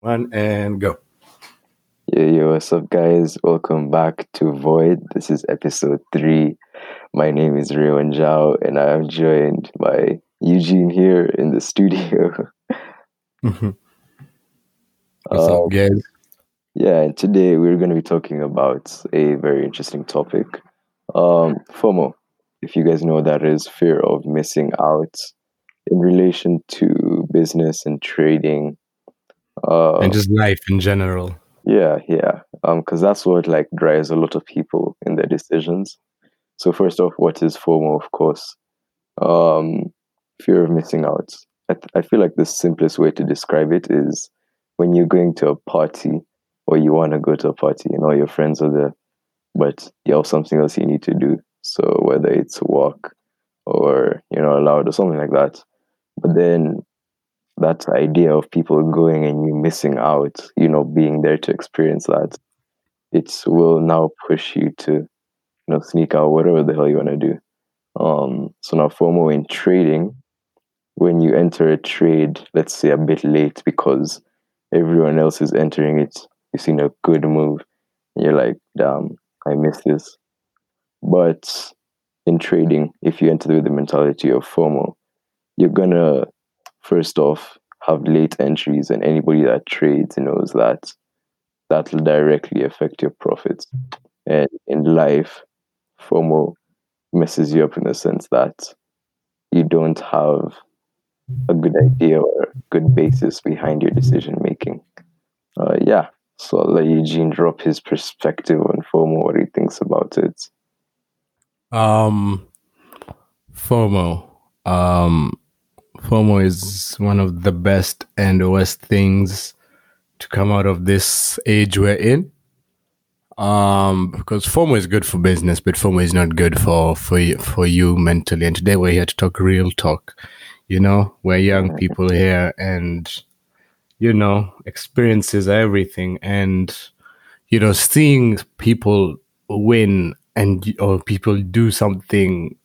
One and go. Yo, yo, what's up, guys? Welcome back to Void. This is episode three. My name is Rayon Zhao, and I am joined by Eugene here in the studio. What's up, Um, guys? yeah, and today we're going to be talking about a very interesting topic um, FOMO. If you guys know what that is, fear of missing out in relation to business and trading. Uh, And just life in general. Yeah, yeah. Um, because that's what like drives a lot of people in their decisions. So first off, what is FOMO? Of course, um, fear of missing out. I, th- I feel like the simplest way to describe it is when you're going to a party or you want to go to a party and all your friends are there, but you have something else you need to do. So whether it's work or you're not allowed or something like that, but then that idea of people going and you missing out, you know, being there to experience that, it will now push you to, you know, sneak out whatever the hell you want to do. Um, so now FOMO in trading, when you enter a trade, let's say a bit late because everyone else is entering it, you've seen a good move, and you're like, damn, I missed this. But in trading, if you enter with the mentality of FOMO, you're gonna first off have late entries and anybody that trades knows that that will directly affect your profits and in life fomo messes you up in the sense that you don't have a good idea or a good basis behind your decision making uh, yeah so i'll let eugene drop his perspective on fomo what he thinks about it Um, FOMO. Um, FOMO is one of the best and worst things to come out of this age we're in. Um, because FOMO is good for business, but FOMO is not good for for you, for you mentally. And today we're here to talk real talk. You know, we're young people here, and you know, experiences are everything. And you know, seeing people win and or people do something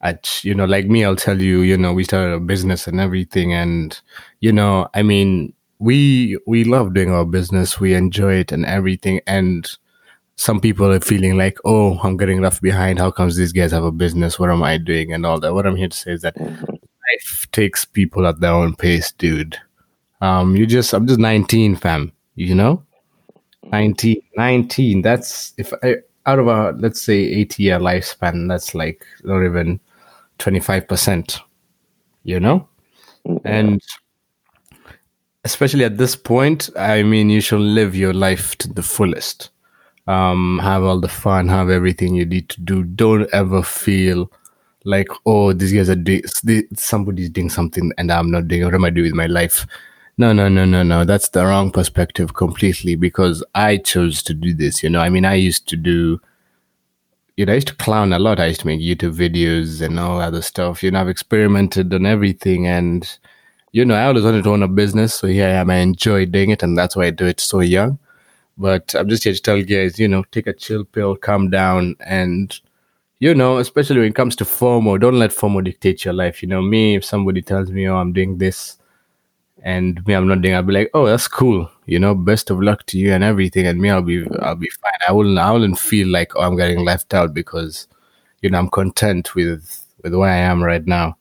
at you know like me i'll tell you you know we started a business and everything. And you know i mean we we love doing our business. We enjoy it and everything. And some people are feeling like oh i'm getting left behind. How comes these guys have a business? What am i doing? And all that. What i'm here to say is that Mhm. life takes people at their own pace dude. Um you just i'm just 19 fam you know? 19 19 that's if I, out of a let's say 80 year lifespan that's like not even 25% you know? And especially at this point i mean you should live your life to the fullest. Um have all the fun have everything you need to do. Don't ever feel like oh these guys are doing somebody's doing something and i'm not doing what am i doing with my life? No no no no no. That's the wrong perspective completely because i chose to do this you know? I mean i used to do you know, I used to clown a lot. I used to make YouTube videos and all other stuff. You know, I've experimented on everything and, you know, I always wanted to own a business. So here I am. I enjoy doing it and that's why I do it so young. But I'm just here to tell you guys, you know, take a chill pill, calm down. And, you know, especially when it comes to FOMO, don't let FOMO dictate your life. You know, me, if somebody tells me, oh, I'm doing this and me, I'm not doing, I'll be like, oh, that's cool. You know, best of luck to you and everything. And me, I'll be, I'll be fine. I wouldn't, I wouldn't feel like, oh, I'm getting left out because, you know, I'm content with, with where I am right now.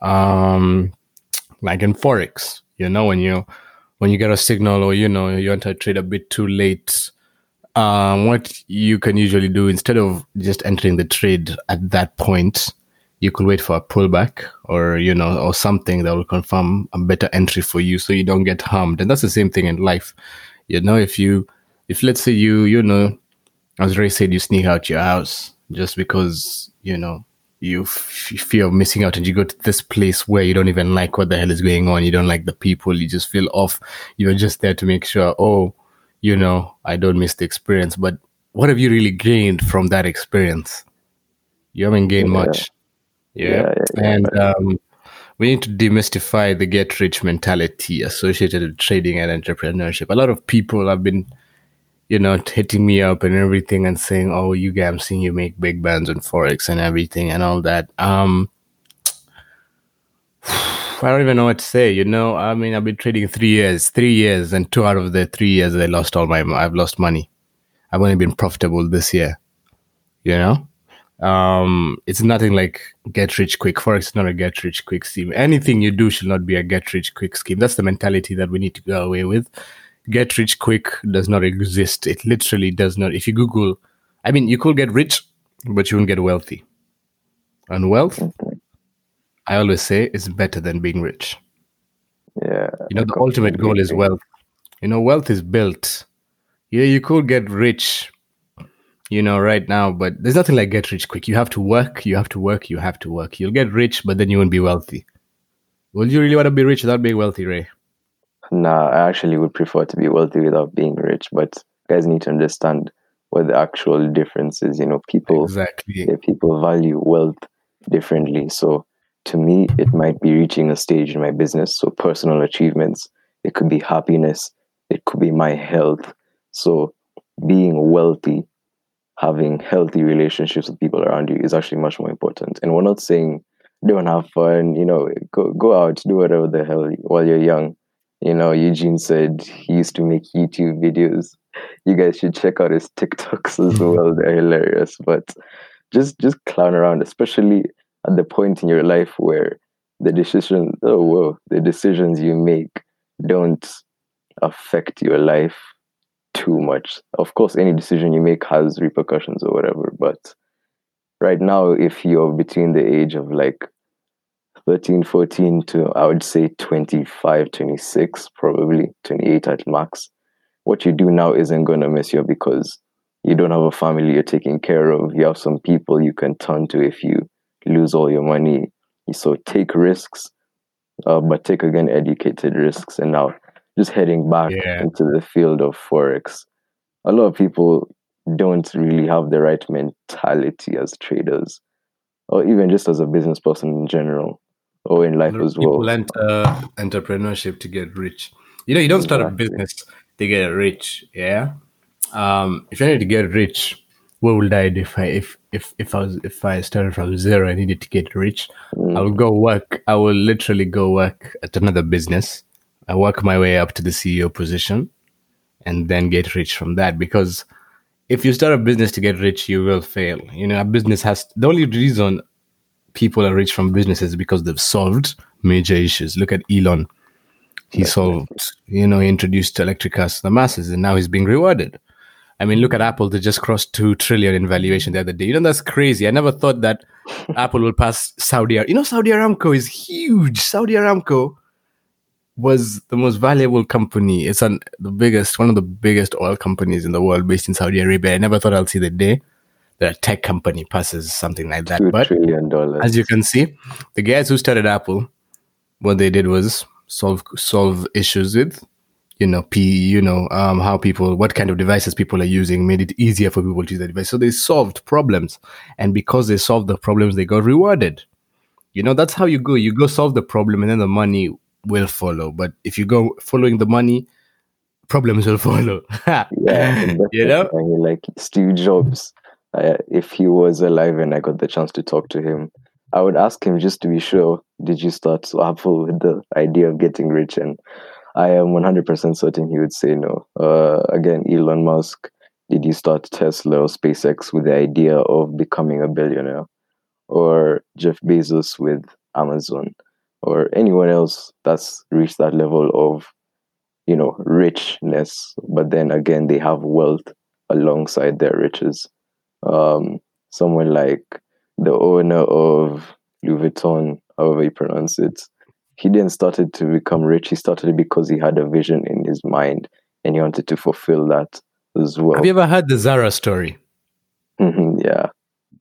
Um, like in Forex, you know, when you, when you get a signal or, you know, you want to trade a bit too late, um, what you can usually do instead of just entering the trade at that point, you could wait for a pullback or you know or something that will confirm a better entry for you so you don't get harmed. And that's the same thing in life. You know if you if let's say you you know as ray said you sneak out your house just because you know you f- fear of missing out and you go to this place where you don't even like what the hell is going on. You don't like the people. You just feel off. You're just there to make sure oh you know i don't miss the experience. But what have you really gained from that experience? You haven't gained Yeah. much yeah, Yeah, and um, we need to demystify the get rich mentality associated with trading and entrepreneurship. A lot of people have been, you know, hitting me up and everything and saying, "Oh, you guys, I'm seeing you make big bands on forex and everything and all that." Um, I don't even know what to say. You know, I mean, I've been trading three years, three years, and two out of the three years, I lost all my. I've lost money. I've only been profitable this year. You know, um, it's nothing like get rich quick. Forex is not a get rich quick scheme. Anything you do should not be a get rich quick scheme. That's the mentality that we need to go away with. Get rich quick does not exist. It literally does not. If you Google, I mean, you could get rich, but you won't get wealthy. And wealth, I always say, is better than being rich. Yeah. You know, the ultimate goal is wealth. You know, wealth is built. Yeah, you could get rich, you know, right now, but there's nothing like get rich quick. You have to work, you have to work, you have to work. You'll get rich, but then you won't be wealthy. Would you really want to be rich without being wealthy, Ray? Nah, I actually would prefer to be wealthy without being rich, but guys need to understand what the actual difference is. You know, people Exactly. yeah, people value wealth differently. So to me, it might be reaching a stage in my business. So personal achievements, it could be happiness, it could be my health. So being wealthy, having healthy relationships with people around you is actually much more important. And we're not saying don't have fun, you know, go go out, do whatever the hell while you're young. You know, Eugene said he used to make YouTube videos. You guys should check out his TikToks as well. They're hilarious. But just just clown around, especially at the point in your life where the decision oh whoa, the decisions you make don't affect your life too much. Of course, any decision you make has repercussions or whatever, but right now, if you're between the age of like 13, 14 to I would say 25, 26, probably 28 at max, what you do now isn't going to mess you because you don't have a family you're taking care of. You have some people you can turn to if you lose all your money. So take risks, uh, but take again educated risks. And now just heading back Yeah. into the field of Forex, a lot of people don't really have the right mentality as traders or even just as a business person in general or in life as well. People enter entrepreneurship to get rich. You know, you don't start a business to get rich. Yeah. Um, if I need to get rich, where would I do if I if if if I was if I started from zero and needed to get rich? I would go work. I will literally go work at another business. I work my way up to the CEO position, and then get rich from that. Because if you start a business to get rich, you will fail. You know, a business has the only reason people are rich from businesses because they've solved major issues. Look at Elon. He solved, you know, he introduced electric cars to the masses and now he's being rewarded. I mean, look at Apple. They just crossed 2 trillion in valuation the other day. You know, that's crazy. I never thought that Apple will pass Saudi Ar- You know, Saudi Aramco is huge. Saudi Aramco was the most valuable company. It's an, the biggest, one of the biggest oil companies in the world based in Saudi Arabia. I never thought I'll see the day that a tech company passes something like that. But trillion dollars. as you can see, the guys who started Apple, what they did was solve solve issues with, you know, P, you know, um, how people, what kind of devices people are using, made it easier for people to use the device. So they solved problems, and because they solved the problems, they got rewarded. You know, that's how you go. You go solve the problem, and then the money will follow. But if you go following the money, problems will follow. Yeah, you know. I mean, like Steve Jobs, uh, if he was alive and I got the chance to talk to him, I would ask him just to be sure. Did you start Apple with the idea of getting rich? And I am 100% certain he would say no. Uh, again, Elon Musk, did you start Tesla or SpaceX with the idea of becoming a billionaire? Or Jeff Bezos with Amazon? Or anyone else that's reached that level of you know richness. But then again they have wealth alongside their riches. Um someone like the owner of louis vuitton however you pronounce it he didn't started to become rich. He started because he had a vision in his mind and he wanted to fulfill that as well. Have you ever heard the Zara story? Mhm, yeah.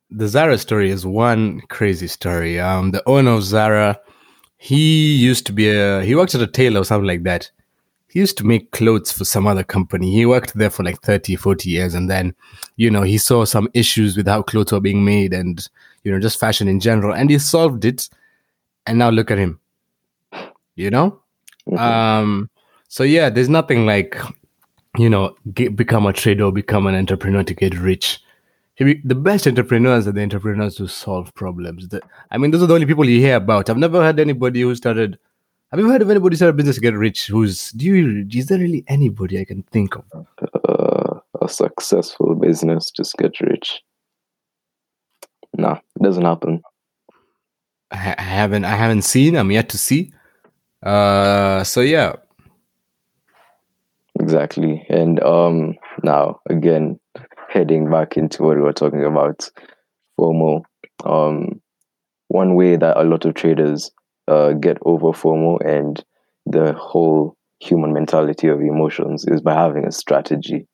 The Zara story is one crazy story. Um, the owner of Zara, he used to be a he worked at a tailor or something like that. He used to make clothes for some other company. He worked there for like 30, 40 years, and then, you know, he saw some issues with how clothes were being made and you know just fashion in general, and he solved it. And now look at him. You know, Mhm. um, so yeah, there's nothing like, you know, get, become a trader or become an entrepreneur to get rich. The best entrepreneurs are the entrepreneurs who solve problems. The, I mean, those are the only people you hear about. I've never heard anybody who started Have you heard of anybody started a business to get rich? Who's do you? Is there really anybody I can think of? Uh, a successful business just get rich. Nah, it doesn't happen. I, I haven't. I haven't seen. I'm yet to see. Uh, so yeah, Exactly. And um now again, heading back into what we were talking about, FOMO. Um one way that a lot of traders uh, get over FOMO and the whole human mentality of emotions is by having a strategy.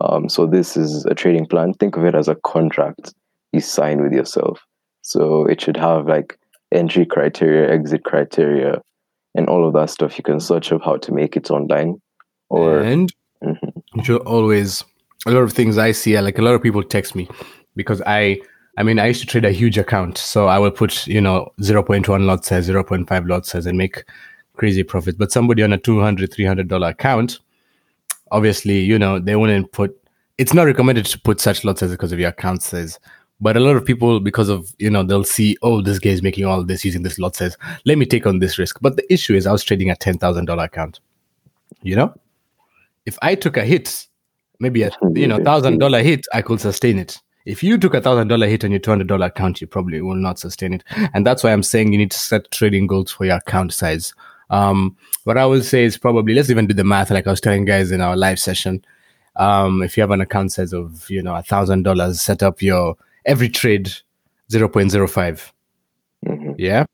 Um, so this is a trading plan. Think of it as a contract you sign with yourself. So it should have like entry criteria, exit criteria, and all of that stuff. You can search up how to make it online. Or and Mhm. you should always a lot of things I see. Like a lot of people text me because I. I mean, I used to trade a huge account, so I will put, you know, 0.1 lot size, 0.5 lot size, and make crazy profits. But somebody on a 200 $300 account, obviously, you know, they wouldn't put, it's not recommended to put such lot sizes because of your account size. But a lot of people, because of, you know, they'll see, oh, this guy is making all this using this lot size. Let me take on this risk. But the issue is I was trading a $10,000 account, you know? If I took a hit, maybe a, you know, $1,000 hit, I could sustain it. If you took a thousand dollar hit on your two hundred dollar account, you probably will not sustain it, and that's why I'm saying you need to set trading goals for your account size. Um, what I will say is probably let's even do the math, like I was telling guys in our live session. Um, if you have an account size of you know a thousand dollars, set up your every trade zero point zero five. Mhm. Yeah.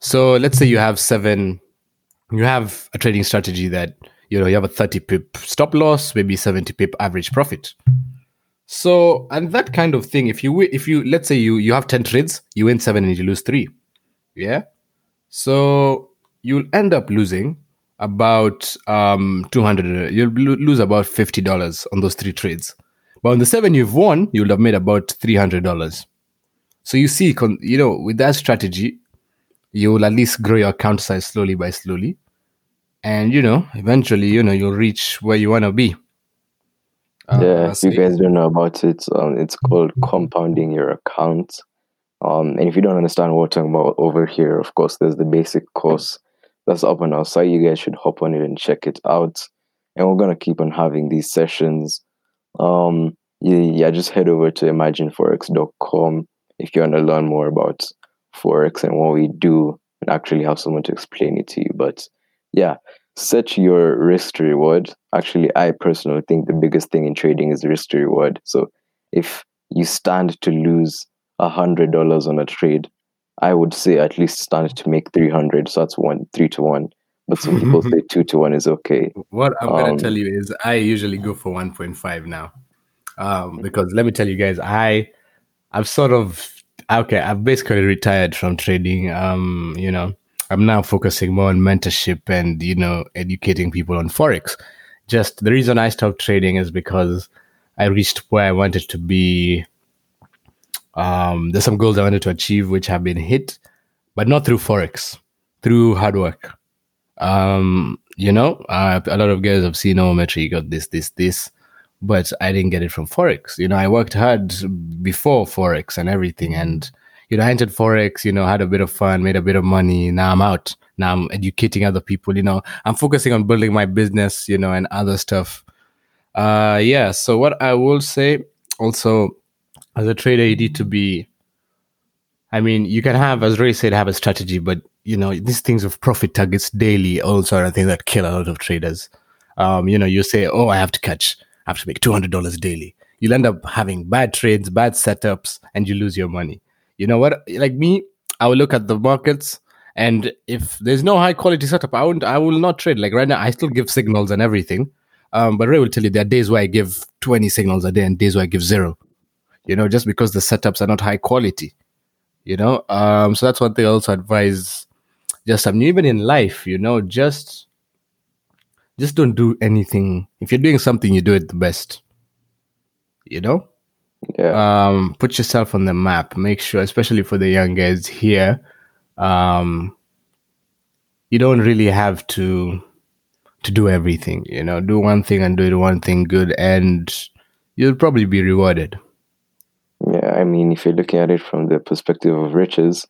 So let's say you have seven, you have a trading strategy that you know you have a thirty pip stop loss, maybe seventy pip average profit. So, and that kind of thing, if you if you let's say you you have ten trades, you win seven and you lose three, yeah. So you'll end up losing about um two hundred. You'll lose about fifty dollars on those three trades, but on the seven you've won, you'll have made about three hundred dollars. So you see, you know, with that strategy, you will at least grow your account size slowly by slowly, and you know, eventually, you know, you'll reach where you want to be. Uh, yeah, if you guys don't know about it, um, it's called compounding your account. Um, and if you don't understand what we're talking about over here, of course, there's the basic course that's up on our site. You guys should hop on it and check it out. And we're gonna keep on having these sessions. Um, yeah, yeah, just head over to imagineforex.com if you want to learn more about forex and what we do, and actually have someone to explain it to you. But yeah, set your risk to reward. Actually, I personally think the biggest thing in trading is risk to reward. So if you stand to lose a hundred dollars on a trade, I would say at least stand to make three hundred. So that's one three to one. But some people say two to one is okay. What I'm Um, gonna tell you is I usually go for 1.5 now, um, because let me tell you guys, I I've sort of okay, I've basically retired from trading. Um, you know, I'm now focusing more on mentorship and you know educating people on forex. Just the reason I stopped trading is because I reached where I wanted to be. Um, there's some goals I wanted to achieve which have been hit, but not through forex, through hard work um you know uh, a lot of guys have seen oh metro you got this this this but i didn't get it from forex you know i worked hard before forex and everything and you know i entered forex you know had a bit of fun made a bit of money now i'm out now i'm educating other people you know i'm focusing on building my business you know and other stuff uh yeah so what i will say also as a trader you need to be I mean, you can have, as Ray said, have a strategy, but you know, these things of profit targets daily also are things that kill a lot of traders. Um, you know, you say, Oh, I have to catch, I have to make two hundred dollars daily. You'll end up having bad trades, bad setups, and you lose your money. You know what? Like me, I will look at the markets and if there's no high quality setup, I won't I will not trade. Like right now, I still give signals and everything. Um, but Ray will tell you there are days where I give 20 signals a day and days where I give zero. You know, just because the setups are not high quality you know um so that's one thing i also advise just i mean even in life you know just just don't do anything if you're doing something you do it the best you know Yeah. um put yourself on the map make sure especially for the young guys here um you don't really have to to do everything you know do one thing and do it one thing good and you'll probably be rewarded Yeah, I mean, if you're looking at it from the perspective of riches,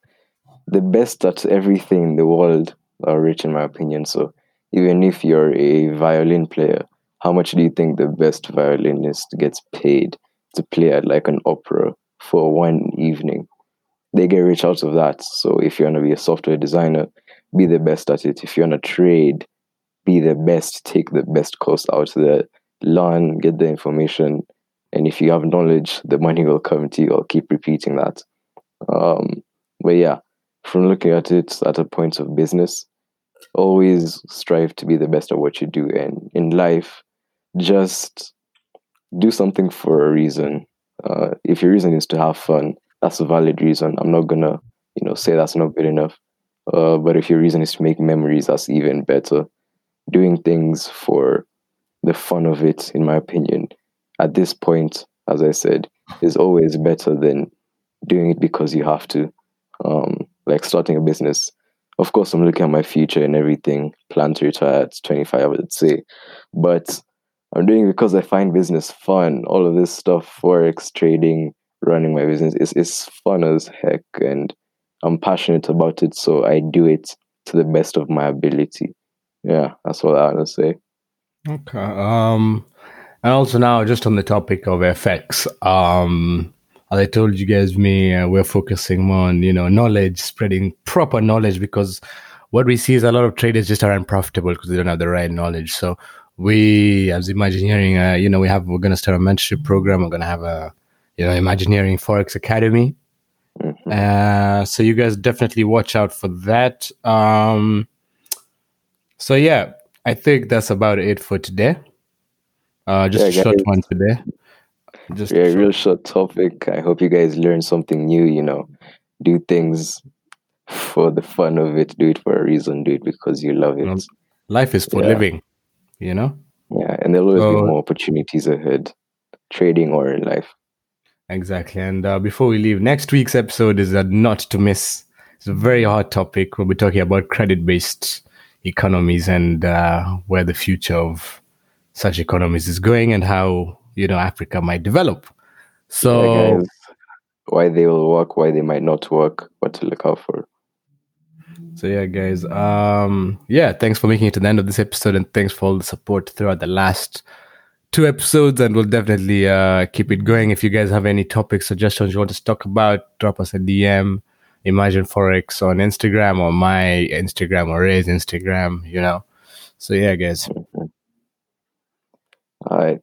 the best at everything in the world are rich, in my opinion. So even if you're a violin player, how much do you think the best violinist gets paid to play at like an opera for one evening? They get rich out of that. So if you want to be a software designer, be the best at it. If you want to trade, be the best, take the best course out there, learn, get the information. And if you have knowledge, the money will come to you. I'll keep repeating that. Um, but yeah, from looking at it at a point of business, always strive to be the best at what you do. And in life, just do something for a reason. Uh, if your reason is to have fun, that's a valid reason. I'm not gonna, you know, say that's not good enough. Uh, but if your reason is to make memories, that's even better. Doing things for the fun of it, in my opinion, at this point, as I said, is always better than doing it because you have to. Um, like starting a business. Of course, I'm looking at my future and everything. Plan to retire at 25, I would say, but I'm doing it because I find business fun. All of this stuff, forex trading, running my business, is is fun as heck, and I'm passionate about it. So I do it to the best of my ability. Yeah, that's what I want to say. Okay. Um, and also now, just on the topic of FX, um, as I told you guys, me, uh, we're focusing more on you know knowledge, spreading proper knowledge because what we see is a lot of traders just are unprofitable because they don't have the right knowledge. So we, as Imagineering, uh, you know, we have we're going to start a mentorship program. We're going to have a you know Imagineering Forex Academy. Mm-hmm. Uh, so you guys definitely watch out for that. Um, so yeah, I think that's about it for today. Uh, just yeah, a short one today. Just yeah, real short topic. I hope you guys learn something new. You know, do things for the fun of it. Do it for a reason. Do it because you love it. life is for yeah. living. You know. Yeah, and there'll always so, be more opportunities ahead, trading or in life. Exactly. And uh, before we leave, next week's episode is a not to miss. It's a very hot topic. We'll be talking about credit-based economies and uh, where the future of such economies is going and how you know Africa might develop. So yeah, why they will work, why they might not work, what to look out for. So yeah, guys. Um, yeah, thanks for making it to the end of this episode, and thanks for all the support throughout the last two episodes. And we'll definitely uh, keep it going. If you guys have any topic suggestions you want us to talk about, drop us a DM. Imagine Forex on Instagram or my Instagram or Ray's Instagram. You know. So yeah, guys. All right.